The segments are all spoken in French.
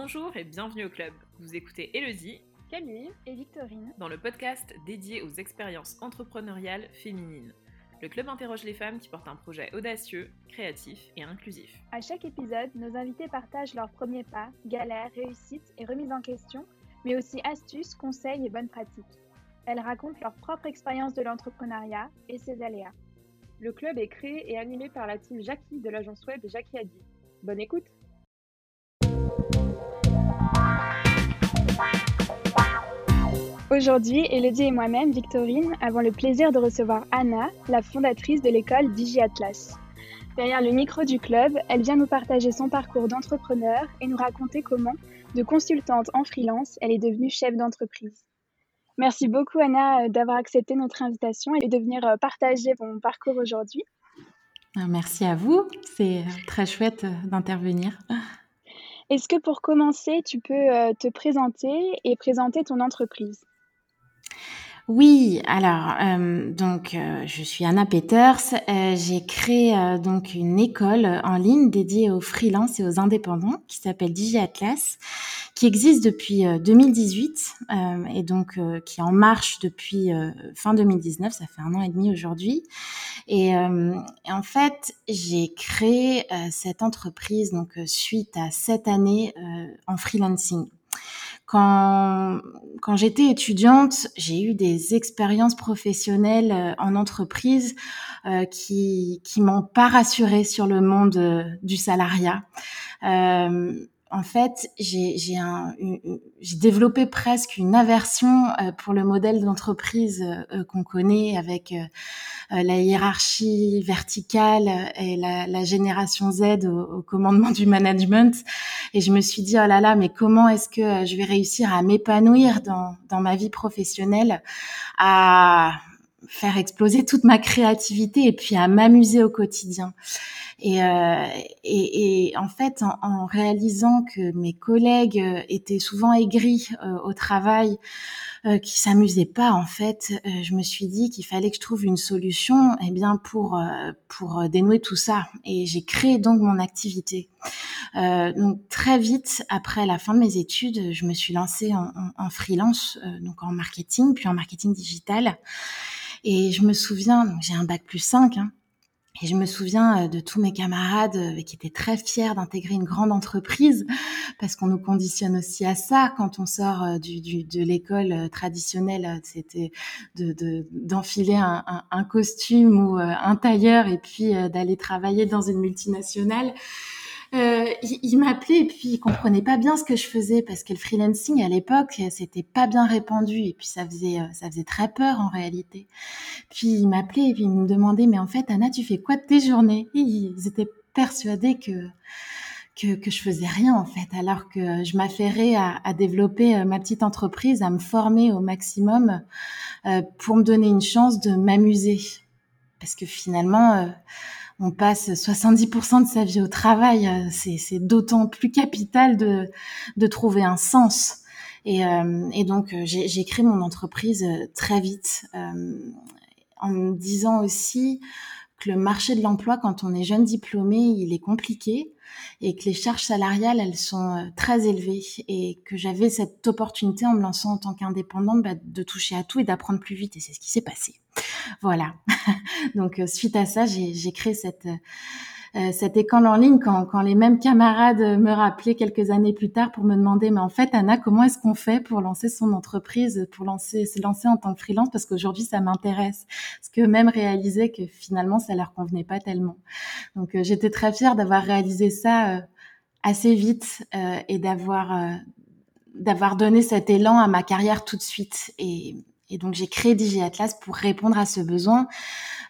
Bonjour et bienvenue au club. Vous écoutez Elodie, Camille et Victorine dans le podcast dédié aux expériences entrepreneuriales féminines. Le club interroge les femmes qui portent un projet audacieux, créatif et inclusif. À chaque épisode, nos invités partagent leurs premiers pas, galères, réussites et remises en question, mais aussi astuces, conseils et bonnes pratiques. Elles racontent leur propre expérience de l'entrepreneuriat et ses aléas. Le club est créé et animé par la team Jackie de l'agence web Jackie Adi. Bonne écoute Aujourd'hui, Elodie et moi-même, Victorine, avons le plaisir de recevoir Anna, la fondatrice de l'école Digi Atlas. Derrière le micro du club, elle vient nous partager son parcours d'entrepreneur et nous raconter comment, de consultante en freelance, elle est devenue chef d'entreprise. Merci beaucoup Anna d'avoir accepté notre invitation et de venir euh, partager ton parcours aujourd'hui. Ah, merci à vous, c'est euh, très chouette euh, d'intervenir. Est-ce que pour commencer, tu peux te présenter et présenter ton entreprise? Oui, alors euh, donc euh, je suis Anna Peters. Euh, j'ai créé donc une école en ligne dédiée aux freelances et aux indépendants qui s'appelle Digi Atlas, qui existe depuis 2018 et donc qui est en marche depuis fin 2019. Ça fait un an et demi aujourd'hui. Et, et, en fait, j'ai créé cette entreprise donc suite à sept années en freelancing. Quand, j'étais étudiante, j'ai eu des expériences professionnelles euh, en entreprise euh, qui qui m'ont pas rassurée sur le monde euh, du salariat. En fait, j'ai j'ai développé presque une aversion euh, pour le modèle d'entreprise euh, qu'on connaît avec euh, la hiérarchie verticale et la, génération Z au, commandement du management. Et je me suis dit, oh là là, mais comment est-ce que je vais réussir à m'épanouir dans ma vie professionnelle, à faire exploser toute ma créativité et puis à m'amuser au quotidien? Et, euh, et, et, en fait, en, en, réalisant que mes collègues euh, étaient souvent aigris euh, au travail, euh, qui s'amusaient pas, en fait, euh, je me suis dit qu'il fallait que je trouve une solution, eh bien pour euh, pour dénouer tout ça. Et j'ai créé donc mon activité. donc très vite après la fin de mes études, je me suis lancée en, en, en freelance, donc en marketing, puis en marketing digital. Et je me souviens, j'ai un bac plus 5, hein, et je me souviens euh, de tous mes camarades euh, qui étaient très fiers d'intégrer une grande entreprise parce qu'on nous conditionne aussi à ça quand on sort euh, du, du, de l'école traditionnelle. C'était d'enfiler de, un, un, un, costume ou un tailleur et puis d'aller travailler dans une multinationale euh, il, il m'appelait et puis il comprenait pas bien ce que je faisais parce que le freelancing à l'époque c'était pas bien répandu et puis ça faisait euh, ça faisait très peur en réalité. Puis il m'appelait et puis il me demandait mais en fait Anna tu fais quoi de tes journées? Et Ils étaient persuadés que que, que, je faisais rien en fait, alors que je m'affairais à, à, développer euh, ma petite entreprise, à me former au maximum euh, pour me donner une chance de m'amuser. Parce que finalement, euh, on passe 70% de sa vie au travail, euh, c'est d'autant plus capital de, trouver un sens. Et, euh, donc, euh, j'ai créé mon entreprise euh, très vite en me disant aussi que le marché de l'emploi, quand on est jeune diplômé, il est compliqué et que les charges salariales, elles sont très élevées et que j'avais cette opportunité en me lançant en tant qu'indépendante bah, de toucher à tout et d'apprendre plus vite. Et c'est ce qui s'est passé. Voilà. Donc, suite à ça, j'ai créé cette euh, cette école en ligne quand, quand les mêmes camarades me rappelaient quelques années plus tard pour me demander mais en fait Anna comment est-ce qu'on fait pour lancer son entreprise pour lancer se lancer en tant que freelance? Parce qu'aujourd'hui ça m'intéresse. Parce que même réalisaient que finalement ça leur convenait pas tellement. Donc euh, j'étais très fière d'avoir réalisé ça euh, assez vite euh, et d'avoir euh, d'avoir donné cet élan à ma carrière tout de suite. Et et donc j'ai créé DJ Atlas pour répondre à ce besoin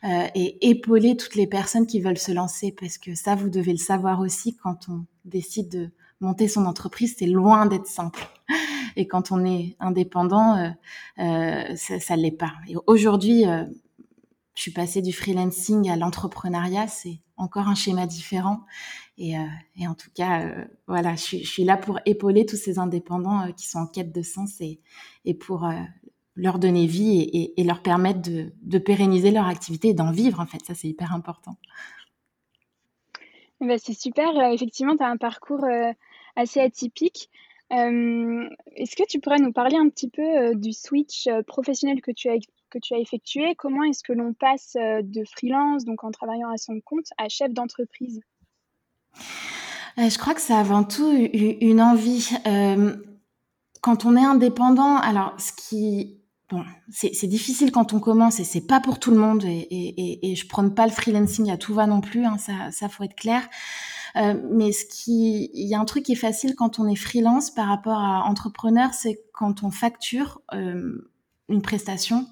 euh, et épauler toutes les personnes qui veulent se lancer parce que ça, vous devez le savoir aussi quand on décide de monter son entreprise, c'est loin d'être simple. Et quand on est indépendant, euh, euh, ça, ça l'est pas. Et aujourd'hui, euh, je suis passée du freelancing à l'entrepreneuriat, c'est encore un schéma différent. Et, euh, et en tout cas, euh, voilà, je suis, je suis, là pour épauler tous ces indépendants euh, qui sont en quête de sens et, et pour leur donner vie et, et, et leur permettre de, de, pérenniser leur activité et d'en vivre, en fait. Ça, c'est hyper important. Bah, c'est super. effectivement, tu as un parcours assez atypique. Est-ce que tu pourrais nous parler un petit peu du switch professionnel que tu as, que tu as effectué? Comment est-ce que l'on passe de freelance, donc en travaillant à son compte, à chef d'entreprise? Je crois que c'est avant tout une envie. quand on est indépendant, alors ce qui bon, c'est difficile quand on commence et c'est pas pour tout le monde et, et, et, je prône pas le freelancing à tout va non plus, hein, ça, ça faut être clair. Euh, mais ce qui, il y a un truc qui est facile quand on est freelance par rapport à entrepreneur, c'est quand on facture euh, une prestation,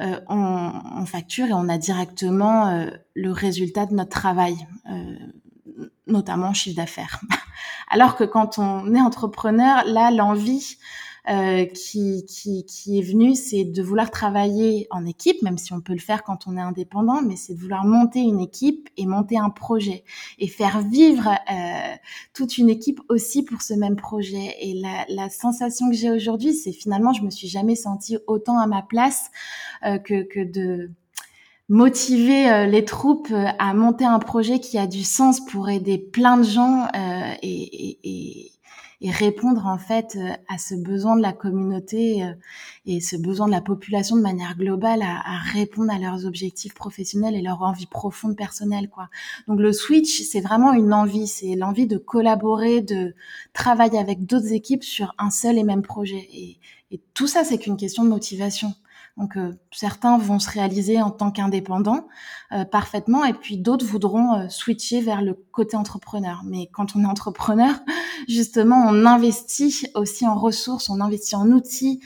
euh, on, on, facture et on a directement euh, le résultat de notre travail, euh, notamment chiffre d'affaires. Alors que quand on est entrepreneur, là, l'envie euh, qui, qui, qui est venu, c'est de vouloir travailler en équipe, même si on peut le faire quand on est indépendant, mais c'est de vouloir monter une équipe et monter un projet et faire vivre euh, toute une équipe aussi pour ce même projet. Et la, la sensation que j'ai aujourd'hui, c'est finalement, je me suis jamais sentie autant à ma place euh, que, que de motiver euh, les troupes euh, à monter un projet qui a du sens pour aider plein de gens euh, et, et, et, répondre en fait euh, à ce besoin de la communauté euh, et ce besoin de la population de manière globale à, répondre à leurs objectifs professionnels et leur envie profonde personnelle quoi. Donc le switch c'est vraiment une envie, c'est l'envie de collaborer, de travailler avec d'autres équipes sur un seul et même projet et, et tout ça c'est qu'une question de motivation. Donc euh, certains vont se réaliser en tant qu'indépendants euh, parfaitement et puis d'autres voudront euh, switcher vers le côté entrepreneur. Mais quand on est entrepreneur, justement, on investit aussi en ressources, on investit en outils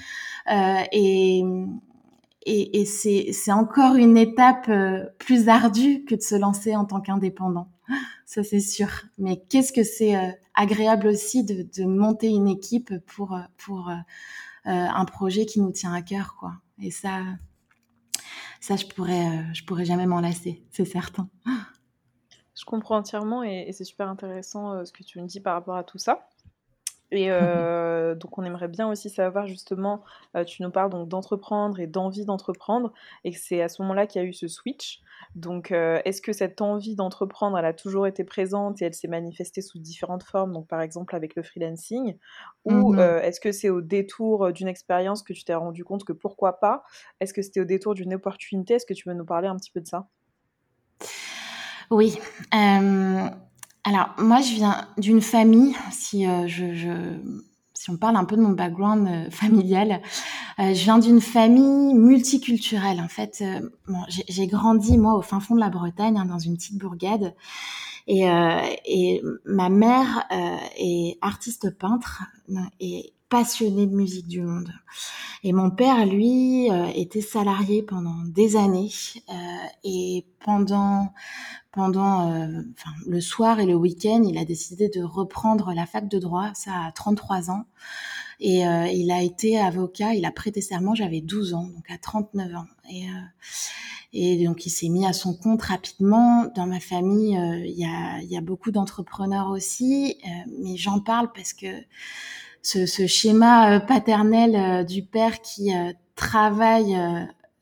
euh, et et, et c'est encore une étape euh, plus ardue que de se lancer en tant qu'indépendant. Ça, c'est sûr. Mais qu'est-ce que c'est euh, agréable aussi de, de, monter une équipe pour, pour un projet qui nous tient à cœur, quoi. Et ça, ça, je pourrais, euh, je pourrais jamais m'en lasser, c'est certain. Je comprends entièrement et, et c'est super intéressant euh, ce que tu me dis par rapport à tout ça. Et euh, donc on aimerait bien aussi savoir justement, euh, tu nous parles donc d'entreprendre et d'envie d'entreprendre, et que c'est à ce moment-là qu'il y a eu ce switch. Donc euh, est-ce que cette envie d'entreprendre, elle a toujours été présente et elle s'est manifestée sous différentes formes, donc par exemple avec le freelancing, ou Mhm. euh, est-ce que c'est au détour d'une expérience que tu t'es rendu compte que pourquoi pas? Est-ce que c'était au détour d'une opportunité? Est-ce que tu veux nous parler un petit peu de ça? Oui. Euh, alors, moi, je viens d'une famille, si, euh, je, je, si on parle un peu de mon background euh, familial, euh, je viens d'une famille multiculturelle. En fait, euh, bon, j'ai grandi, moi, au fin fond de la Bretagne, hein, dans une petite bourgade. Et, euh, et ma mère euh, est artiste peintre et passionnée de musique du monde. Et mon père, lui, euh, était salarié pendant des années. Euh, et pendant pendant euh, enfin, le soir et le week-end, il a décidé de reprendre la fac de droit, ça à 33 ans. Et euh, il a été avocat, il a prêté serment, j'avais 12 ans, donc à 39 ans. Et, euh, et donc il s'est mis à son compte rapidement. Dans ma famille, euh, il y, a, y a beaucoup d'entrepreneurs aussi, mais j'en parle parce que ce, ce schéma euh, paternel euh, du père qui euh, travaille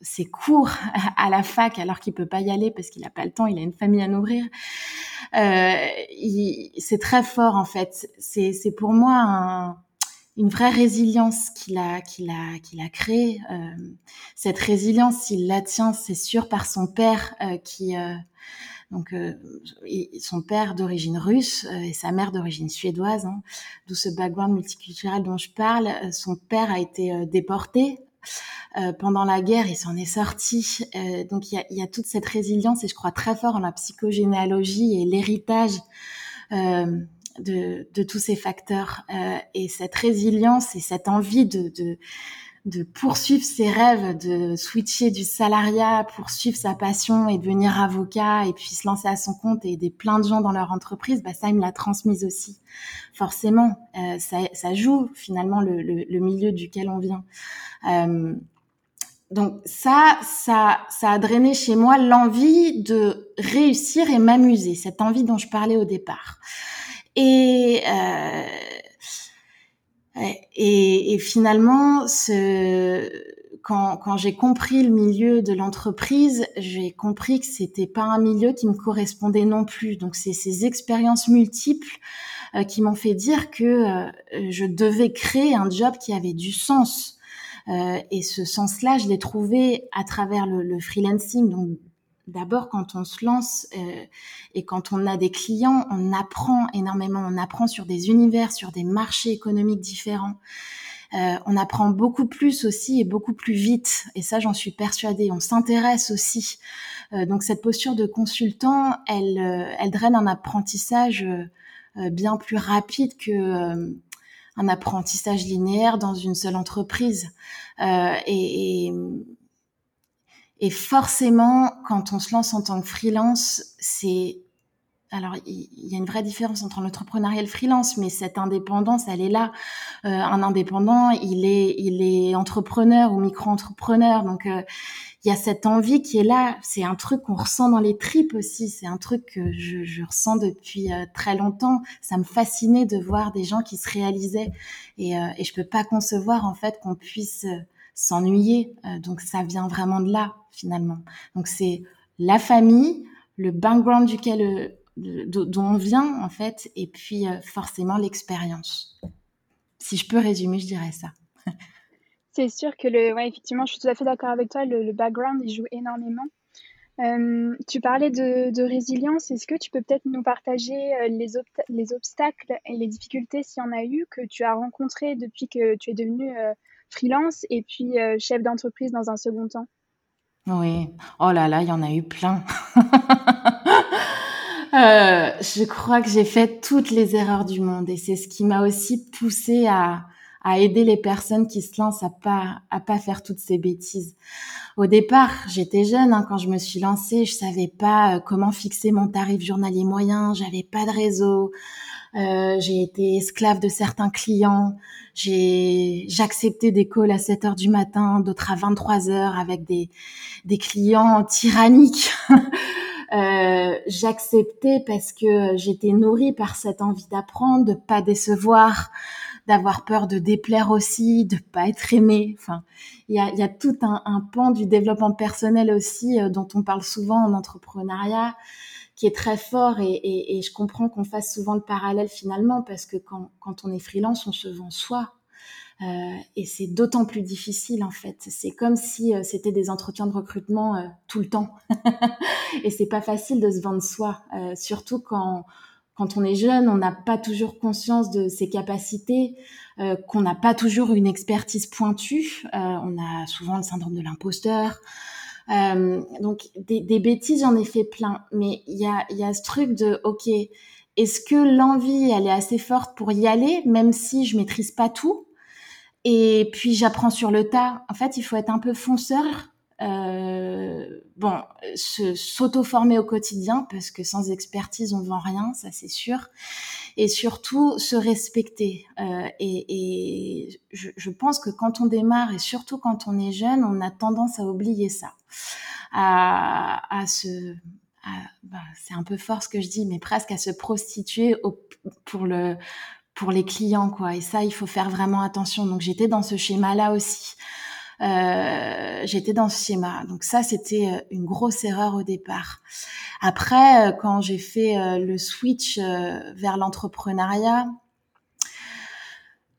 ses cours à la fac alors qu'il peut pas y aller parce qu'il n'a pas le temps, il a une famille à nourrir. Euh, c'est très fort en fait. C'est pour moi un, une vraie résilience qu'il a qu'il a qu'il a créée. Euh, cette résilience, il la tient, c'est sûr, par son père euh, qui donc euh, son père d'origine russe euh, et sa mère d'origine suédoise, hein, d'où ce background multiculturel dont je parle. Euh, son père a été déporté euh, pendant la guerre, il s'en est sorti. Euh, donc il y a, y a, toute cette résilience et je crois très fort en la psychogénéalogie et l'héritage euh, de, de, tous ces facteurs. Et cette résilience et cette envie de, de, de, poursuivre ses rêves, de switcher du salariat, poursuivre sa passion et devenir avocat et puis se lancer à son compte et aider plein de gens dans leur entreprise, bah ça, il me l'a transmise aussi. Forcément, euh, ça, ça, joue finalement le, le, le, milieu duquel on vient. Euh, donc ça, ça, ça a drainé chez moi l'envie de réussir et m'amuser, cette envie dont je parlais au départ. Et, euh, et, et, finalement, ce, quand, quand j'ai compris le milieu de l'entreprise, j'ai compris que c'était pas un milieu qui me correspondait non plus. Donc c'est ces expériences multiples qui m'ont fait dire que je devais créer un job qui avait du sens. et ce sens-là, je l'ai trouvé à travers le, le freelancing, D'abord, quand on se lance euh, et quand on a des clients, on apprend énormément. On apprend sur des univers, sur des marchés économiques différents. Euh, on apprend beaucoup plus aussi et beaucoup plus vite. Et ça, j'en suis persuadée. On s'intéresse aussi. Euh, donc, cette posture de consultant, elle, elle draine un apprentissage bien plus rapide que un apprentissage linéaire dans une seule entreprise. et, et et forcément, quand on se lance en tant que freelance, c'est alors, il y a une vraie différence entre l'entrepreneuriat et le freelance, mais cette indépendance, elle est là. Euh, un indépendant, il est, il est entrepreneur ou micro-entrepreneur, donc euh, il y a cette envie qui est là. C'est un truc qu'on ressent dans les tripes aussi. C'est un truc que je, je ressens depuis euh, très longtemps. Ça me fascinait de voir des gens qui se réalisaient, et, euh, et je peux pas concevoir en fait qu'on puisse s'ennuyer. Euh, donc ça vient vraiment de là finalement. Donc c'est la famille, le background duquel euh, dont on vient en fait, et puis euh, forcément l'expérience. Si je peux résumer, je dirais ça. C'est sûr que le, ouais, effectivement, je suis tout à fait d'accord avec toi. Le, background, il joue énormément. tu parlais de, résilience. Est-ce que tu peux peut-être nous partager les, les, obstacles et les difficultés, s'il y en a eu, que tu as rencontrés depuis que tu es devenu freelance et puis euh, chef d'entreprise dans un second temps Oui. Oh là là, il y en a eu plein. Euh, je crois que j'ai fait toutes les erreurs du monde et c'est ce qui m'a aussi poussé à, aider les personnes qui se lancent à pas à pas faire toutes ces bêtises. Au départ, j'étais jeune hein, quand je me suis lancée, je savais pas euh, comment fixer mon tarif journalier moyen, j'avais pas de réseau, euh, j'ai été esclave de certains clients. J'ai j'acceptais des calls à 7 heures du matin, d'autres à 23 heures avec des des clients tyranniques. euh, j'acceptais parce que j'étais nourrie par cette envie d'apprendre, de pas décevoir, d'avoir peur de déplaire aussi, de pas être aimée. Enfin, il y a, y a tout un, un, pan du développement personnel aussi euh, dont on parle souvent en entrepreneuriat qui est très fort et, je comprends qu'on fasse souvent le parallèle finalement parce que quand, on est freelance, on se vend soi. Euh, et c'est d'autant plus difficile en fait. C'est comme si euh, c'était des entretiens de recrutement euh, tout le temps. et c'est pas facile de se vendre soi, surtout quand quand on est jeune, on n'a pas toujours conscience de ses capacités, qu'on n'a pas toujours une expertise pointue. on a souvent le syndrome de l'imposteur. Euh, donc des, des bêtises, j'en ai fait plein, mais il y a, y a ce truc de ok, est-ce que l'envie elle est assez forte pour y aller, même si je maîtrise pas tout? Et puis j'apprends sur le tas. En fait, il faut être un peu fonceur. Euh, bon, s'auto-former au quotidien parce que sans expertise on vend rien, ça c'est sûr et surtout se respecter. Euh, et, je, pense que quand on démarre et surtout quand on est jeune, on a tendance à oublier ça, à, se bah, c'est un peu fort ce que je dis, mais presque à se prostituer pour le pour les clients quoi. Et ça, il faut faire vraiment attention. Donc j'étais dans ce schéma-là aussi. Euh, j'étais dans ce schéma. Donc ça, c'était euh, une grosse erreur au départ. Après, euh, quand j'ai fait le switch vers l'entrepreneuriat,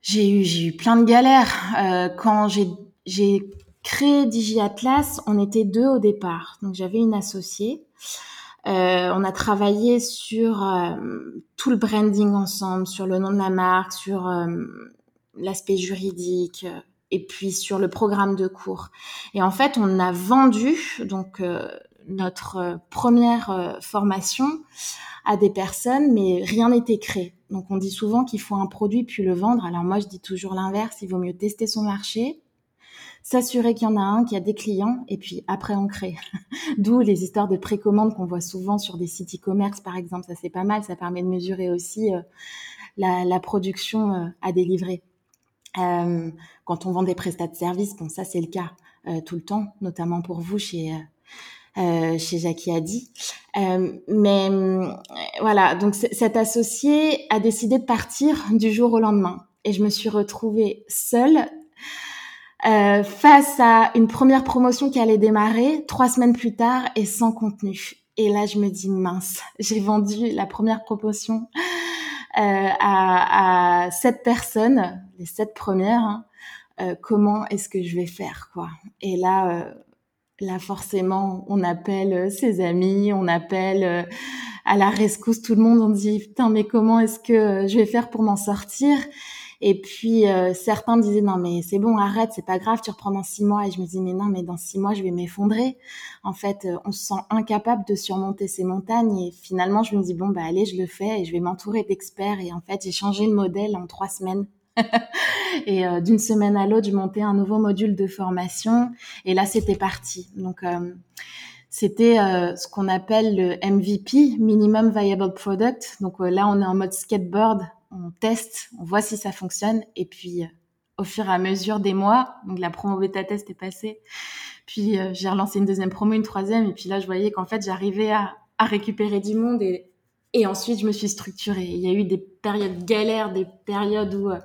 j'ai eu, j'ai eu plein de galères. quand j'ai, j'ai créé Digi Atlas, on était deux au départ. Donc j'avais une associée. Euh, on a travaillé sur tout le branding ensemble, sur le nom de la marque, sur l'aspect juridique, et puis sur le programme de cours. Et en fait, on a vendu donc euh, notre euh, première euh, formation à des personnes, mais rien n'était créé. Donc on dit souvent qu'il faut un produit puis le vendre. Alors moi, je dis toujours l'inverse. Il vaut mieux tester son marché, s'assurer qu'il y en a un, qu'il y a des clients, et puis après on crée. D'où les histoires de précommande qu'on voit souvent sur des sites e-commerce, par exemple. Ça c'est pas mal. Ça permet de mesurer aussi la, la, production à délivrer. Euh, quand on vend des prestats de services, bon ça c'est le cas euh, tout le temps, notamment pour vous chez euh, euh chez Jackie Adi. Euh, mais voilà, donc cet associé a décidé de partir du jour au lendemain, et je me suis retrouvée seule face à une première promotion qui allait démarrer trois semaines plus tard et sans contenu. Et là, je me dis mince, j'ai vendu la première promotion à, à sept personnes, les sept premières, hein, comment est-ce que je vais faire quoi. Et là, là forcément, on appelle ses amis, on appelle à la rescousse tout le monde, on dit putain mais comment est-ce que je vais faire pour m'en sortir? Et puis euh, certains me disaient non mais c'est bon arrête c'est pas grave tu reprends dans six mois et je me dis mais non mais dans six mois je vais m'effondrer. En fait euh, on se sent incapable de surmonter ces montagnes et finalement je me dis bon bah allez je le fais et je vais m'entourer d'experts et en fait j'ai changé de modèle en trois semaines. et euh, d'une semaine à l'autre je montais un nouveau module de formation et là c'était parti. Donc c'était ce qu'on appelle le MVP, Minimum Viable Product. Donc là, on est en mode skateboard on teste, on voit si ça fonctionne. Et puis, euh, au fur et à mesure des mois, donc la promo bêta test est passée. Puis, euh, j'ai relancé une deuxième promo, une troisième. Et puis là, je voyais qu'en fait, j'arrivais à, récupérer du monde. Et, ensuite, je me suis structurée. Il y a eu des périodes galères, des périodes où euh,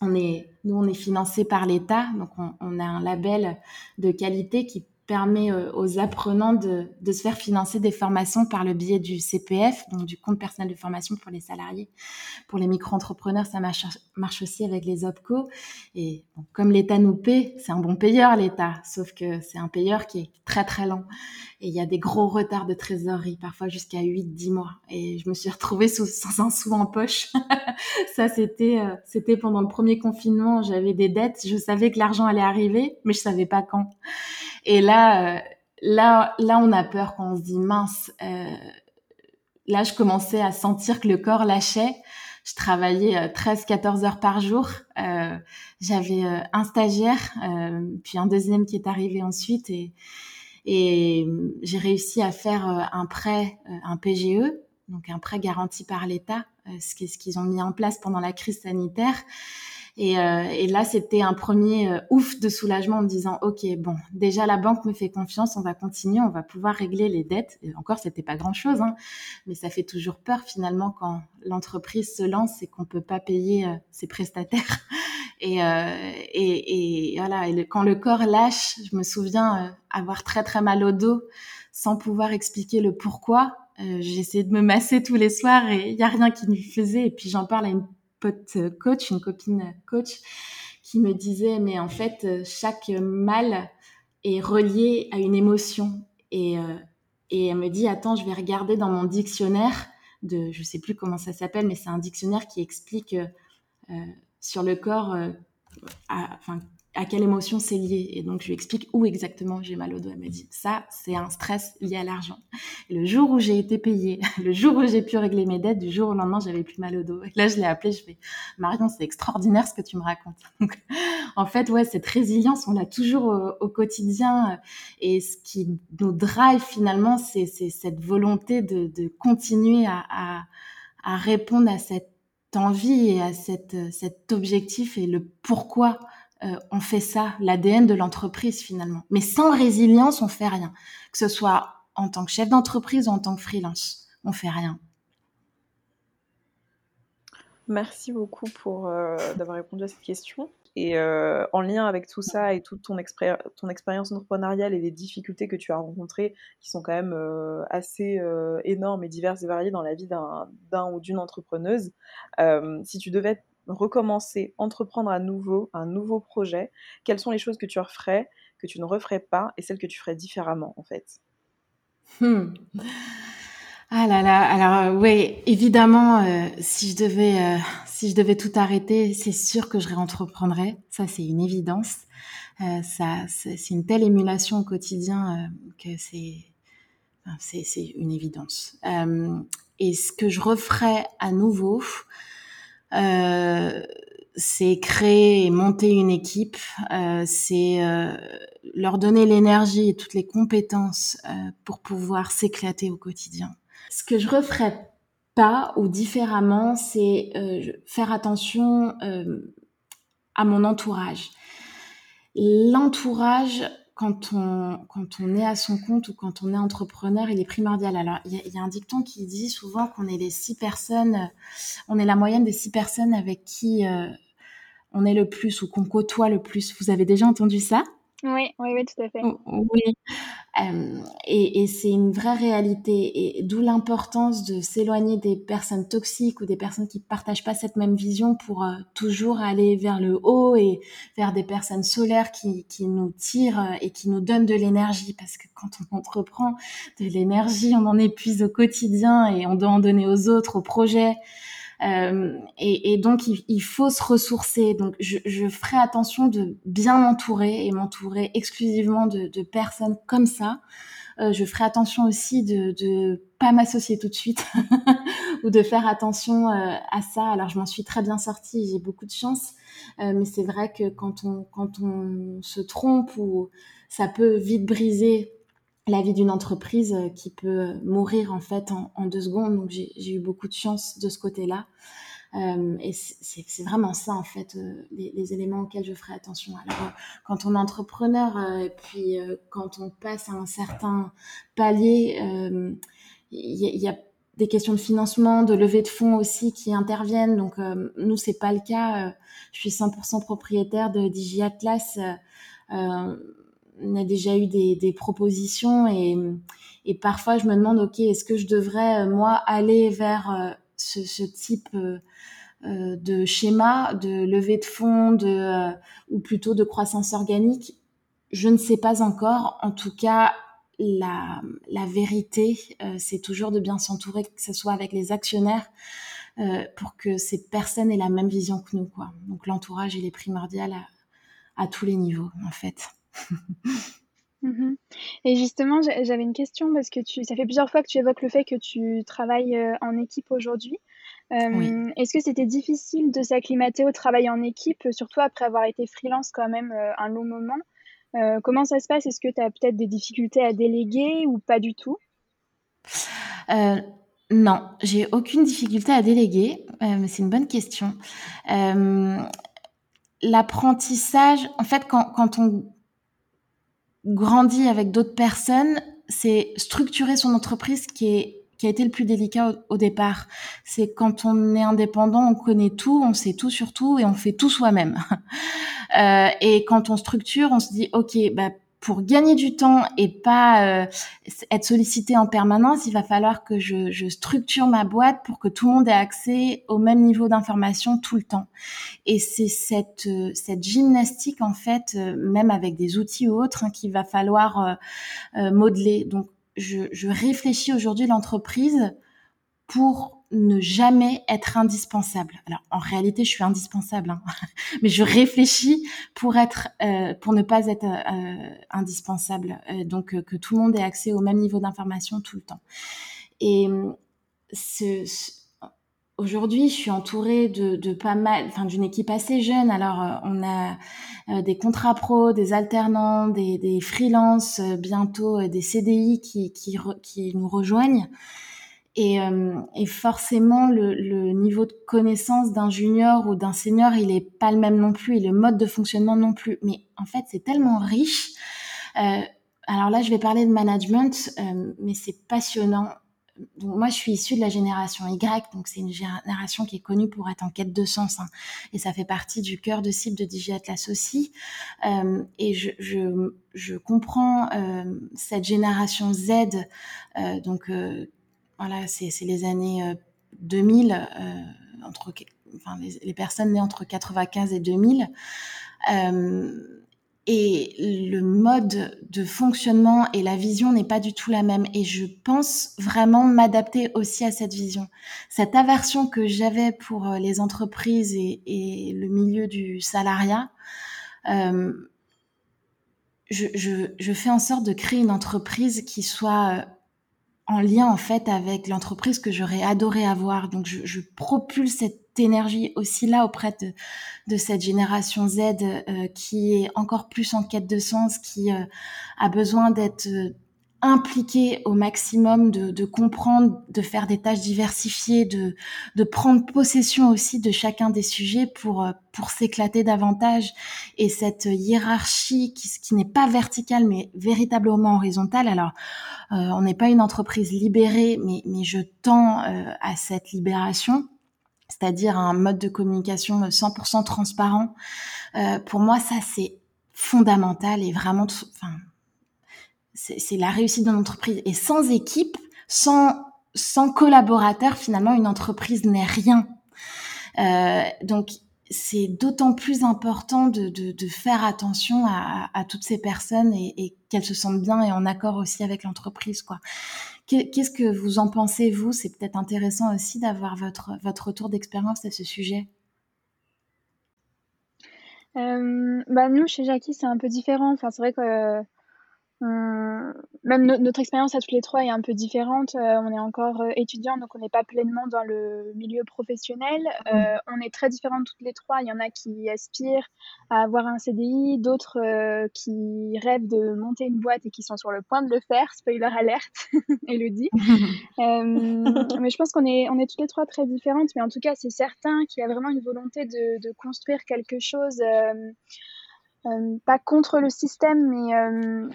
on est, nous, on est financé par l'État. Donc, on, on, a un label de qualité qui permet euh, aux apprenants de, se faire financer des formations par le biais du CPF, donc du compte personnel de formation pour les salariés. Pour les micro-entrepreneurs, ça marche, aussi avec les OPCO. Et comme l'État nous paie, c'est un bon payeur, l'État, sauf que c'est un payeur qui est très très lent. Et il y a des gros retards de trésorerie, parfois jusqu'à 8-10 mois. Et je me suis retrouvée sans un sou en poche. ça, c'était euh, c'était pendant le premier confinement. J'avais des dettes, je savais que l'argent allait arriver, mais je savais pas quand. Et là, euh, là, là, on a peur quand on se dit mince. Euh, là, je commençais à sentir que le corps lâchait. Je travaillais 13-14 euh, heures par jour. Euh, J'avais un stagiaire, puis un deuxième qui est arrivé ensuite, et, et j'ai réussi à faire un prêt, un PGE, donc un prêt garanti par l'État, ce qu'ils ont mis en place pendant la crise sanitaire. Et, euh, et là, c'était un premier euh, ouf de soulagement en me disant, OK, bon, déjà la banque me fait confiance, on va continuer, on va pouvoir régler les dettes. Et encore, c'était pas grand-chose, hein, mais ça fait toujours peur finalement quand l'entreprise se lance et qu'on peut pas payer euh, ses prestataires. Et, et, et, voilà, et quand le corps lâche, je me souviens avoir très très mal au dos sans pouvoir expliquer le pourquoi. j'ai essayé de me masser tous les soirs et il y a rien qui me faisait. Et puis j'en parle à une pote coach, une copine coach, qui me disait, mais en fait, chaque mal est relié à une émotion. Et, euh, et elle me dit, attends, je vais regarder dans mon dictionnaire de, je sais plus comment ça s'appelle, mais c'est un dictionnaire qui explique euh, sur le corps, euh, enfin, à quelle émotion c'est lié. Et donc, je lui explique où exactement j'ai mal au dos. Elle me dit, ça, c'est un stress lié à l'argent. Le jour où j'ai été payée, le jour où j'ai pu régler mes dettes, du jour au lendemain, j'avais plus mal au dos. Et là, je l'ai appelé, je fais, Marion, c'est extraordinaire ce que tu me racontes. Donc, en fait, ouais, cette résilience, on l'a toujours au, quotidien. Et ce qui nous drive finalement, c'est cette volonté de, de continuer à, à, à, répondre à cette envie et à cette, cet objectif et le pourquoi euh, on fait ça, l'ADN de l'entreprise finalement. Mais sans résilience, on fait rien. Que ce soit en tant que chef d'entreprise ou en tant que freelance, on fait rien. Merci beaucoup pour euh, d'avoir répondu à cette question. Et euh, en lien avec tout ça et toute ton, ton expérience entrepreneuriale et les difficultés que tu as rencontrées, qui sont quand même assez énormes et diverses et variées dans la vie d'un ou d'une entrepreneuse, si tu devais recommencer, entreprendre à nouveau un nouveau projet, quelles sont les choses que tu referais, que tu ne referais pas, et celles que tu ferais différemment en fait? Hmm. Ah là là, alors euh, oui, évidemment, euh, si je devais, euh, si je devais tout arrêter, c'est sûr que je réentreprendrais. Ça, c'est une évidence. c'est une telle émulation au quotidien que c'est, c'est une évidence. et ce que je referais à nouveau, c'est créer et monter une équipe, euh, c'est euh, leur donner l'énergie et toutes les compétences euh, pour pouvoir s'éclater au quotidien. Ce que je referais pas ou différemment, c'est euh, faire attention à mon entourage. L'entourage, quand on, quand on est à son compte ou quand on est entrepreneur, il est primordial. Alors, il y, a un dicton qui dit souvent qu'on est les six personnes, on est la moyenne des six personnes avec qui euh, on est le plus ou qu'on côtoie le plus. Vous avez déjà entendu ça? Oui, oui, oui, tout à fait. Oui, et, c'est une vraie réalité, et d'où l'importance de s'éloigner des personnes toxiques ou des personnes qui partagent pas cette même vision pour euh, toujours aller vers le haut et vers des personnes solaires qui, qui nous tirent euh, et qui nous donnent de l'énergie, parce que quand on entreprend de l'énergie, on en épuise au quotidien et on doit en donner aux autres, aux projets. Euh, et, donc, il, faut se ressourcer. Donc, je, ferai attention de bien m'entourer et m'entourer exclusivement de, personnes comme ça. Euh, je ferai attention aussi de, de pas m'associer tout de suite ou de faire attention euh, à ça. Alors, je m'en suis très bien sortie, j'ai beaucoup de chance. Mais c'est vrai que quand on, quand on se trompe ou ça peut vite briser la vie d'une entreprise euh, qui peut euh, mourir en fait en, deux secondes. Donc j'ai eu beaucoup de chance de ce côté-là. Euh, et c'est vraiment ça en fait les, éléments auxquels je ferai attention. Alors quand on est entrepreneur et puis quand on passe à un certain palier, il y, y, a des questions de financement, de levée de fonds aussi qui interviennent. Donc nous c'est pas le cas. je suis 100% propriétaire de Digi Atlas on a déjà eu des, des propositions et, et, parfois je me demande, ok, est-ce que je devrais, euh, moi, aller vers euh, ce, ce, type euh, de schéma, de levée de fonds, de, ou plutôt de croissance organique? Je ne sais pas encore. En tout cas, la, la vérité, c'est toujours de bien s'entourer, que ce soit avec les actionnaires, pour que ces personnes aient la même vision que nous. Quoi. Donc l'entourage, il est primordial à, à tous les niveaux, en fait. Mmh Et justement, j'avais une question parce que tu, ça fait plusieurs fois que tu évoques le fait que tu travailles euh, en équipe aujourd'hui. Est-ce que c'était difficile de s'acclimater au travail en équipe, surtout après avoir été freelance quand même euh, un long moment? Euh, Comment ça se passe? Est-ce que tu as peut-être des difficultés à déléguer ou pas du tout? Non, j'ai aucune difficulté à déléguer, mais c'est une bonne question. L'apprentissage, en fait, quand, quand on grandit avec d'autres personnes, c'est structurer son entreprise qui est qui a été le plus délicat au, départ. C'est quand on est indépendant, on connaît tout, on sait tout sur tout et on fait tout soi-même. euh, et quand on structure, on se dit ok, bah pour gagner du temps et pas euh, être sollicité en permanence, il va falloir que je, je, structure ma boîte pour que tout le monde ait accès au même niveau d'information tout le temps. Et c'est cette, euh, cette gymnastique, en fait, euh, même avec des outils ou autres, hein, qu'il va falloir modeler. Donc, je, je réfléchis aujourd'hui l'entreprise pour ne jamais être indispensable. Alors en réalité, je suis indispensable, hein. mais je réfléchis pour être, euh, pour ne pas être euh, indispensable. Euh, donc que tout le monde ait accès au même niveau d'information tout le temps. Et ce, aujourd'hui, je suis entourée de, de pas mal, enfin d'une équipe assez jeune. Alors on a des contrats pro, des alternants, des, des freelances, bientôt des CDI qui, qui, qui nous rejoignent. Et, euh, et forcément, le, le, niveau de connaissance d'un junior ou d'un senior, il est pas le même non plus, et le mode de fonctionnement non plus. Mais en fait, c'est tellement riche. Euh, alors là, je vais parler de management, euh, mais c'est passionnant. Donc moi, je suis issue de la génération Y, donc c'est une génération qui est connue pour être en quête de sens, hein, et ça fait partie du cœur de cible de DigiAtlas aussi. Euh, et je, je, je comprends euh, cette génération Z, euh, donc voilà, c'est les années 2000, euh, euh, entre, les, personnes nées entre 95 et 2000. Euh, et le mode de fonctionnement et la vision n'est pas du tout la même. Et je pense vraiment m'adapter aussi à cette vision. Cette aversion que j'avais pour les entreprises et, le milieu du salariat, je, fais en sorte de créer une entreprise qui soit en lien en fait avec l'entreprise que j'aurais adoré avoir. Donc je, je, propulse cette énergie aussi là auprès de, de cette génération Z euh, qui est encore plus en quête de sens, qui euh, a besoin d'être euh, impliqué au maximum, de, de, comprendre, de faire des tâches diversifiées, de, de prendre possession aussi de chacun des sujets pour, pour s'éclater davantage. Et cette hiérarchie qui, qui n'est pas verticale mais véritablement horizontale. Alors, euh, on n'est pas une entreprise libérée, mais, mais je tends euh, à cette libération c'est-à-dire un mode de communication 100% transparent. Euh, pour moi, ça, c'est fondamentale et vraiment, enfin, c'est la réussite d'une entreprise. Et sans équipe, sans, sans collaborateurs, finalement, une entreprise n'est rien. Euh, donc, c'est d'autant plus important de, de, faire attention à, toutes ces personnes et, qu'elles se sentent bien et en accord aussi avec l'entreprise. Qu'est-ce que vous en pensez, vous? C'est peut-être intéressant aussi d'avoir votre, votre retour d'expérience à ce sujet. Euh, bah nous, chez Jackie, c'est un peu différent. Enfin, c'est vrai que Hum, même notre expérience à tous les trois est un peu différente. Euh, on est encore euh, étudiants, donc on n'est pas pleinement dans le milieu professionnel. Euh, mmh. on est très différentes toutes les trois. Il y en a qui aspirent à avoir un CDI, d'autres qui rêvent de monter une boîte et qui sont sur le point de le faire. Spoiler alerte, Elodie. mais je pense qu'on est, on est toutes les trois très différentes. Mais en tout cas, c'est certain qu'il y a vraiment une volonté de, de construire quelque chose. Euh, pas contre le système, mais euh,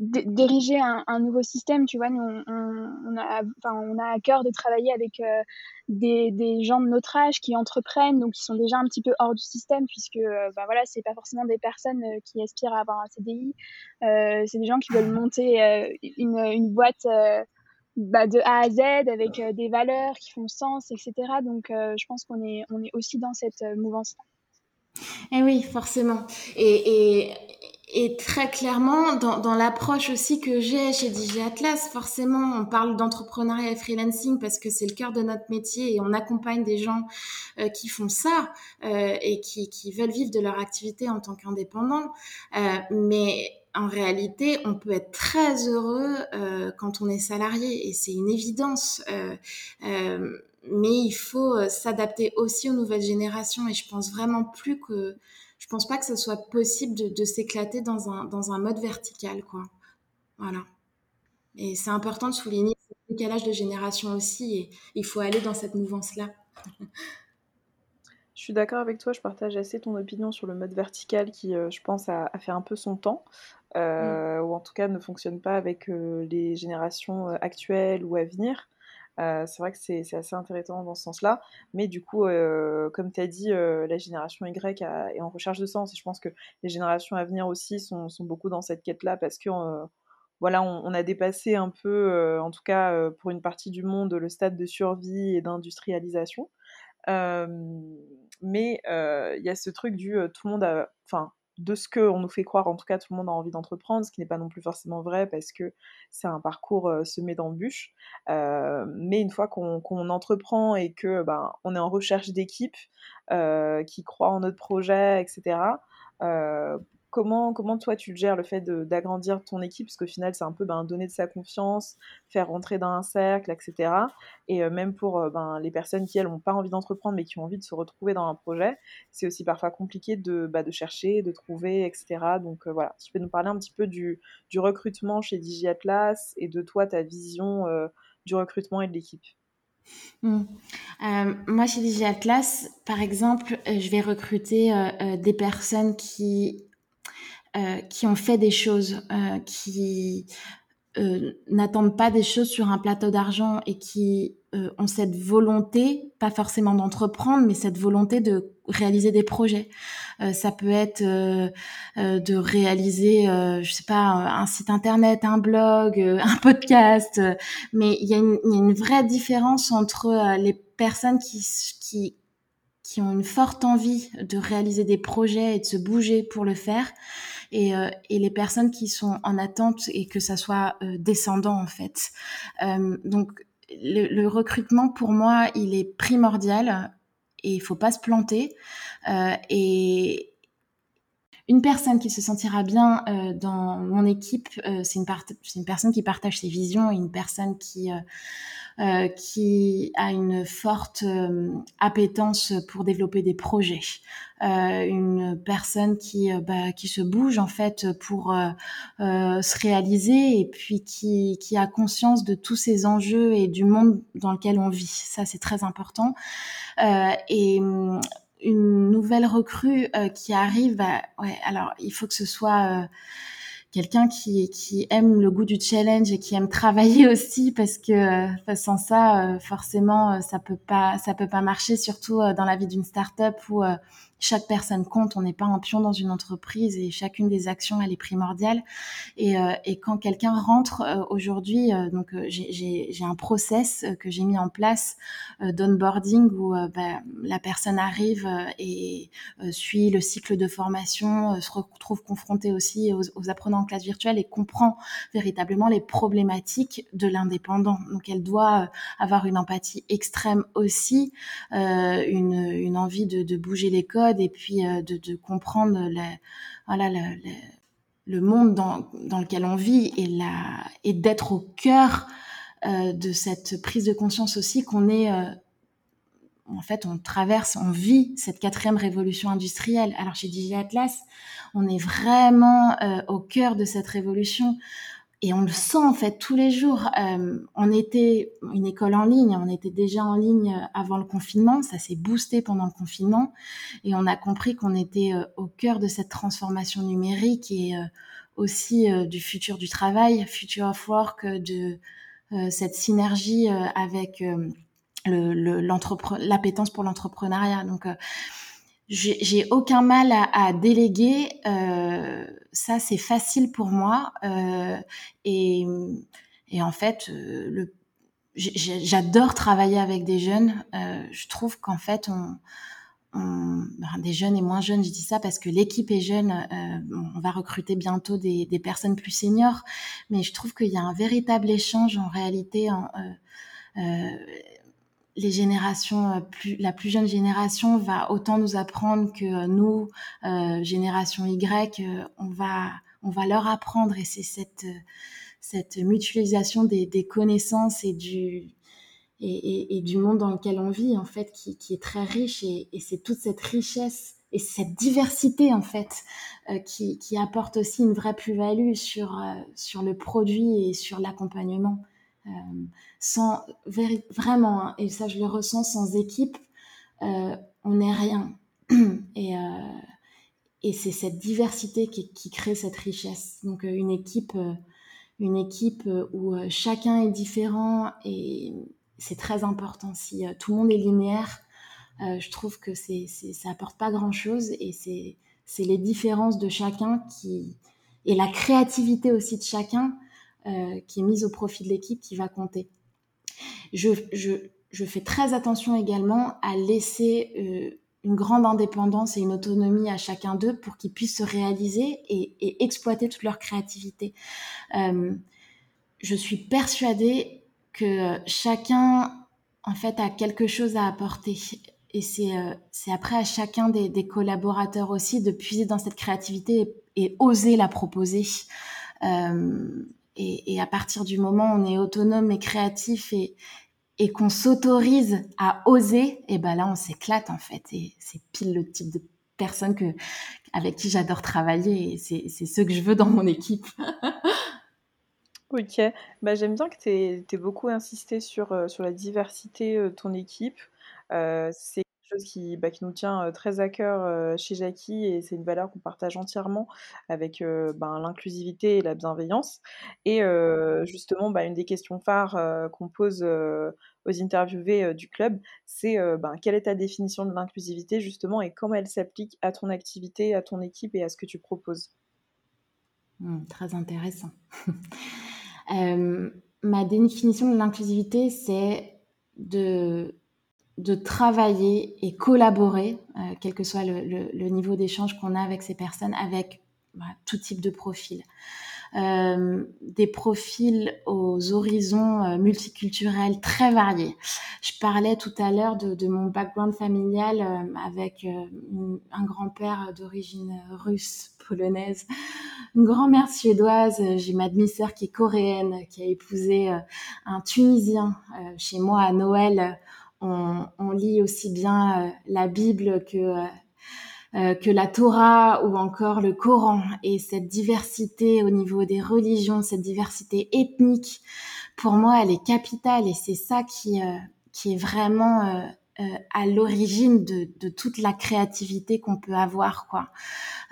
diriger un, nouveau système. Tu vois, nous, on, on, a, enfin, on a à cœur de travailler avec euh, des, des, gens de notre âge qui entreprennent, donc qui sont déjà un petit peu hors du système, puisque bah, voilà, c'est pas forcément des personnes qui aspirent à avoir un CDI. c'est des gens qui veulent monter une, une boîte. Bah, de A à Z avec des valeurs qui font sens, etc. Donc, je pense qu'on est, on est aussi dans cette mouvance-là. Eh oui, forcément. Et, et, et très clairement, dans, dans l'approche aussi que j'ai chez DJ Atlas, forcément, on parle d'entrepreneuriat et freelancing parce que c'est le cœur de notre métier et on accompagne des gens euh, qui font ça euh, et qui, qui, veulent vivre de leur activité en tant qu'indépendants. Euh, mais en réalité, on peut être très heureux euh, quand on est salarié et c'est une évidence. Euh, euh, mais il faut s'adapter aussi aux nouvelles générations et je pense vraiment plus que pense pas que ce soit possible de, de s'éclater dans un, dans un mode vertical quoi voilà et c'est important de souligner ce décalage de génération aussi et il faut aller dans cette mouvance là je suis d'accord avec toi, je partage assez ton opinion sur le mode vertical qui, euh, je pense, a, a, fait un peu son temps, euh, mm. ou en tout cas ne fonctionne pas avec euh, les générations actuelles ou à venir. Euh, c'est vrai que c'est assez intéressant dans ce sens-là. Mais du coup, euh, comme tu as dit, euh, la génération Y est en recherche de sens. Et je pense que les générations à venir aussi sont, beaucoup dans cette quête-là parce que voilà, on, on, a dépassé un peu, en tout cas pour une partie du monde, le stade de survie et d'industrialisation. mais il y a ce truc du tout le monde a. Enfin, de ce qu'on nous fait croire, en tout cas tout le monde a envie d'entreprendre, ce qui n'est pas non plus forcément vrai parce que c'est un parcours euh, semé d'embûches. Euh, mais une fois qu'on qu entreprend et que ben, on est en recherche d'équipe euh, qui croient en notre projet, etc., Comment, comment toi tu gères le fait d'agrandir ton équipe? Parce qu'au final, c'est un peu ben, donner de sa confiance, faire rentrer dans un cercle, etc. Et euh, même pour euh, ben, les personnes qui, elles, n'ont pas envie d'entreprendre, mais qui ont envie de se retrouver dans un projet, c'est aussi parfois compliqué de, bah, de chercher, de trouver, etc. Donc euh, voilà, tu peux nous parler un petit peu du, du recrutement chez DigiAtlas et de toi, ta vision du recrutement et de l'équipe? Mmh. Moi, chez DigiAtlas, par exemple, je vais recruter des personnes qui qui ont fait des choses, euh, qui euh, n'attendent pas des choses sur un plateau d'argent et qui euh, ont cette volonté, pas forcément d'entreprendre, mais cette volonté de réaliser des projets. Euh, ça peut être de réaliser, je sais pas, un site internet, un blog, un podcast, mais il y, y, a une vraie différence entre les personnes qui, qui qui ont une forte envie de réaliser des projets et de se bouger pour le faire et, euh, les personnes qui sont en attente et que ça soit euh, descendant en fait. Euh, donc le, recrutement pour moi il est primordial et il faut pas se planter et une personne qui se sentira bien dans mon équipe, c'est une, une, personne qui partage ses visions, une personne qui, euh, euh qui a une forte euh, appétence pour développer des projets, euh, une personne qui, bah, qui se bouge en fait pour se réaliser et puis qui, qui a conscience de tous ces enjeux et du monde dans lequel on vit. Ça, c'est très important. et une nouvelle recrue euh, qui arrive, bah, ouais, alors il faut que ce soit euh, quelqu'un qui, qui aime le goût du challenge et qui aime travailler aussi parce que euh, sans ça, forcément, ça peut pas, ça peut pas marcher, surtout dans la vie d'une start-up où chaque personne compte. On n'est pas un pion dans une entreprise et chacune des actions elle est primordiale. Et, et quand quelqu'un rentre aujourd'hui, donc j'ai un process que j'ai mis en place d'onboarding où bah, la personne arrive et suit le cycle de formation, se retrouve confrontée aussi aux, aux apprenants en classe virtuelle et comprend véritablement les problématiques de l'indépendant. Donc elle doit euh, avoir une empathie extrême aussi, euh, une, une, envie de, de, bouger les codes et puis euh, de, comprendre le, voilà, le, monde dans, dans, lequel on vit et, et d'être au cœur euh, de cette prise de conscience aussi qu'on est euh, en fait, on traverse, on vit cette quatrième révolution industrielle. Alors chez Digi Atlas, on est vraiment au cœur de cette révolution et on le sent en fait tous les jours. Euh, on était une école en ligne, on était déjà en ligne avant le confinement, ça s'est boosté pendant le confinement et on a compris qu'on était euh, au cœur de cette transformation numérique et euh, aussi du futur du travail, future of work, de cette synergie avec l'appétence le, pour l'entrepreneuriat. Donc j'ai aucun mal à, à déléguer. Euh, ça, c'est facile pour moi. Euh, et, et, en fait, euh, j'adore travailler avec des jeunes. Euh, je trouve qu'en fait, on, on ben, des jeunes et moins jeunes, je dis ça parce que l'équipe est jeune. Euh, on va recruter bientôt des, des, personnes plus seniors, mais je trouve qu'il y a un véritable échange en réalité. En, les générations euh, plus la plus jeune génération va autant nous apprendre que nous euh, génération Y euh, on va on va leur apprendre. Et c'est cette cette mutualisation des, connaissances et du et, du monde dans lequel on vit en fait qui, est très riche. Et, c'est toute cette richesse et cette diversité en fait euh, qui, apporte aussi une vraie plus-value sur euh, sur le produit et sur l'accompagnement. euh, sans vraiment, hein, et ça je le ressens, sans équipe, euh, on n'est rien. et, euh, et c'est cette diversité qui, qui, crée cette richesse. Donc une équipe, une équipe où chacun est différent et c'est très important. Si tout le monde est linéaire, je trouve que c'est, ça apporte pas grand chose et c'est, les différences de chacun qui et la créativité aussi de chacun euh, qui est mise au profit de l'équipe qui va compter. Je, fais très attention également à laisser euh, une grande indépendance et une autonomie à chacun d'eux pour qu'ils puissent se réaliser et, exploiter toute leur créativité. Euh, je suis persuadée que chacun, en fait, a quelque chose à apporter. Et c'est euh, après à chacun des, collaborateurs aussi de puiser dans cette créativité et, oser la proposer. Euh, et, à partir du moment où on est autonome et créatif et, qu'on s'autorise à oser, et ben là on s'éclate en fait. Et c'est pile le type de personne que, avec qui j'adore travailler et c'est ce que je veux dans mon équipe. ok, bah, j'aime bien que tu aies, beaucoup insisté sur, euh, sur la diversité euh, de ton équipe. Euh, c'est bah, qui nous tient très à cœur chez Jackie et c'est une valeur qu'on partage entièrement avec ben, l'inclusivité et la bienveillance. Et justement, bah, une des questions phares qu'on pose aux interviewés du club, c'est ben, quelle est ta définition de l'inclusivité justement et comment elle s'applique à ton activité, à ton équipe et à ce que tu proposes? Mmh, Très intéressant. ma définition de l'inclusivité, c'est de de travailler et collaborer, euh, quel que soit le, niveau d'échange qu'on a avec ces personnes, avec bah, tout type de profil. Euh, des profils aux horizons euh, multiculturels très variés. Je parlais tout à l'heure de, mon background familial avec un grand-père d'origine russe, polonaise, une grand-mère suédoise, j'ai ma demi-sœur qui est coréenne, qui a épousé un Tunisien chez moi à Noël on, on lit aussi bien euh, la Bible que euh, euh, que la Torah ou encore le Coran et cette diversité au niveau des religions, cette diversité ethnique, pour moi, elle est capitale et c'est ça qui qui est vraiment à l'origine de, de, toute la créativité qu'on peut avoir quoi.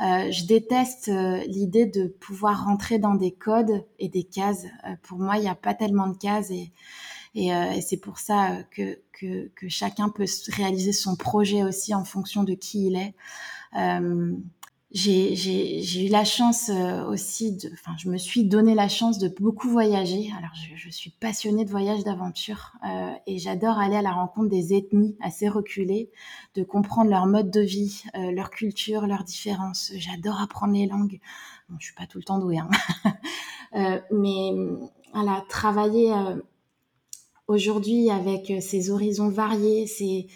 Euh, je déteste l'idée de pouvoir rentrer dans des codes et des cases. pour moi, il n'y a pas tellement de cases et Et, et c'est pour ça que, que, que, chacun peut réaliser son projet aussi en fonction de qui il est. Euh, j'ai eu la chance euh, aussi enfin, je me suis donné la chance de beaucoup voyager. Alors, je, suis passionnée de voyage d'aventure euh, et j'adore aller à la rencontre des ethnies assez reculées, de comprendre leur mode de vie, euh, leur culture, leurs différences. J'adore apprendre les langues. Bon, je suis pas tout le temps douée, hein. euh, mais voilà, travailler euh, aujourd'hui avec ces horizons variés, c'est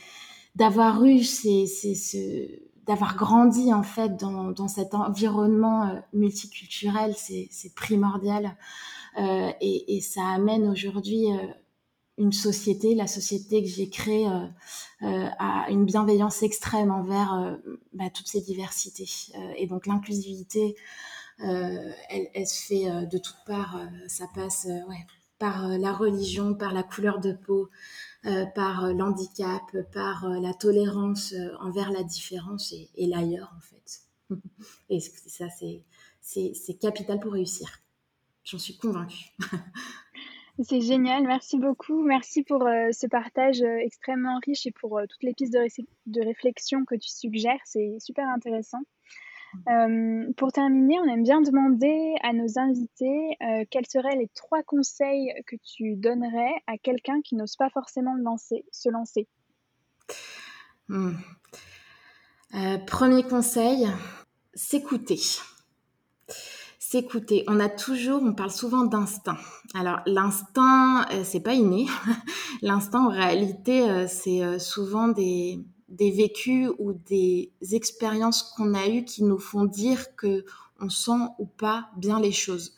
d'avoir eu ces, ces, ce d'avoir grandi en fait dans, dans cet environnement euh, multiculturel, c'est primordial euh, et, ça amène aujourd'hui euh, une société, la société que j'ai créée, euh, euh, à une bienveillance extrême envers bah, toutes ces diversités. et donc l'inclusivité, elle, se fait de toutes parts. ça passe ouais, par la religion, par la couleur de peau, euh, par euh, l'handicap, par euh, la tolérance envers la différence et, l'ailleurs en fait. et ça, c'est capital pour réussir. J'en suis convaincue. C'est génial, merci beaucoup. Merci pour euh, ce partage extrêmement riche et pour euh, toutes les pistes de, réflexion que tu suggères. C'est super intéressant. Euh, pour terminer, on aime bien demander à nos invités euh, quels seraient les trois conseils que tu donnerais à quelqu'un qui n'ose pas forcément se lancer. Hmm. Euh, premier conseil, s'écouter. S'écouter. On a toujours, on parle souvent d'instinct. Alors l'instinct, c'est pas inné. l'instinct, en réalité, c'est souvent des, des vécus ou des expériences qu'on a eues qui nous font dire que on sent ou pas bien les choses.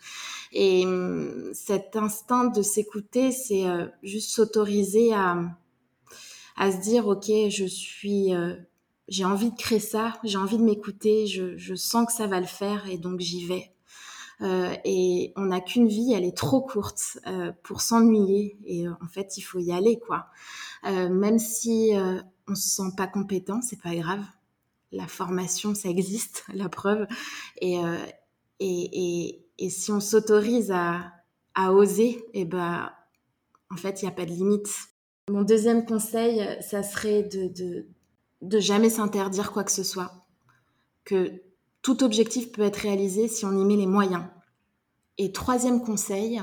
Et hum, cet instinct de s'écouter, c'est euh, juste s'autoriser à, à se dire, ok, je suis, euh, j'ai envie de créer ça, j'ai envie de m'écouter, je, sens que ça va le faire et donc j'y vais. Euh, et on n'a qu'une vie, elle est trop courte pour s'ennuyer. Et en fait, il faut y aller, quoi. même si on se sent pas compétent, c'est pas grave. La formation, ça existe, la preuve. Et, euh, et, et, si on s'autorise à, oser, et eh ben, en fait, il n'y a pas de limite. Mon deuxième conseil, ça serait de jamais s'interdire quoi que ce soit. Que tout objectif peut être réalisé si on y met les moyens. Et troisième conseil,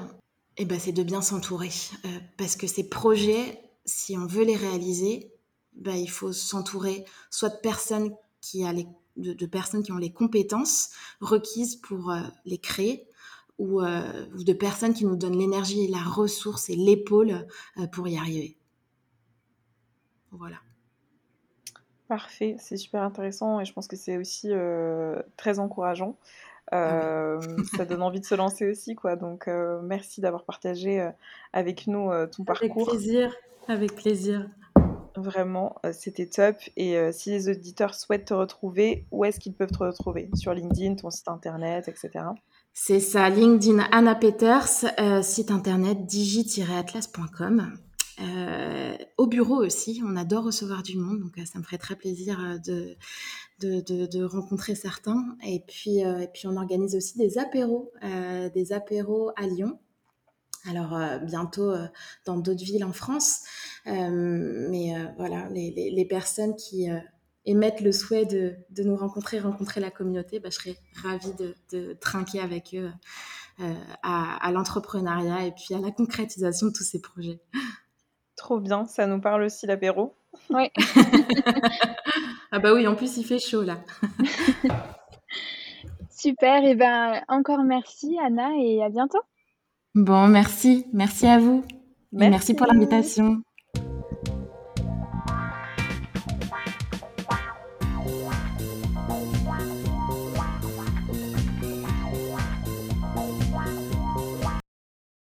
eh ben, c'est de bien s'entourer. Euh, parce que ces projets, si on veut les réaliser, bah, il faut s'entourer soit de personnes qui a les, de, de, personnes qui ont les compétences requises pour euh, les créer ou, euh, ou, de personnes qui nous donnent l'énergie et la ressource et l'épaule euh, pour y arriver. Voilà. Parfait, c'est super intéressant et je pense que c'est aussi très encourageant. Euh, ah oui. ça donne envie de se lancer aussi, quoi. Donc, euh, merci d'avoir partagé avec nous ton parcours. Avec plaisir, avec plaisir. Vraiment, euh, c'était top. Et euh, si les auditeurs souhaitent te retrouver, où est-ce qu'ils peuvent te retrouver? Sur LinkedIn, ton site internet, etc. C'est ça, LinkedIn Anna Peters, euh, site internet digi-atlas.com. Au bureau aussi, on adore recevoir du monde, donc ça me ferait très plaisir de, de, de, rencontrer certains. Et puis, et puis on organise aussi des apéros, des apéros à Lyon alors euh, bientôt euh, dans d'autres villes en France. Euh, mais voilà, les, les, les, personnes qui émettent le souhait de, de, nous rencontrer, rencontrer la communauté, bah, je serais ravie de, de trinquer avec eux à, à l'entrepreneuriat et puis à la concrétisation de tous ces projets. Trop bien, ça nous parle aussi l'apéro. Oui. ah bah oui, en plus il fait chaud là. Super, et ben encore merci Anna et à bientôt. Bon, merci. Merci à vous. Merci, merci pour l'invitation.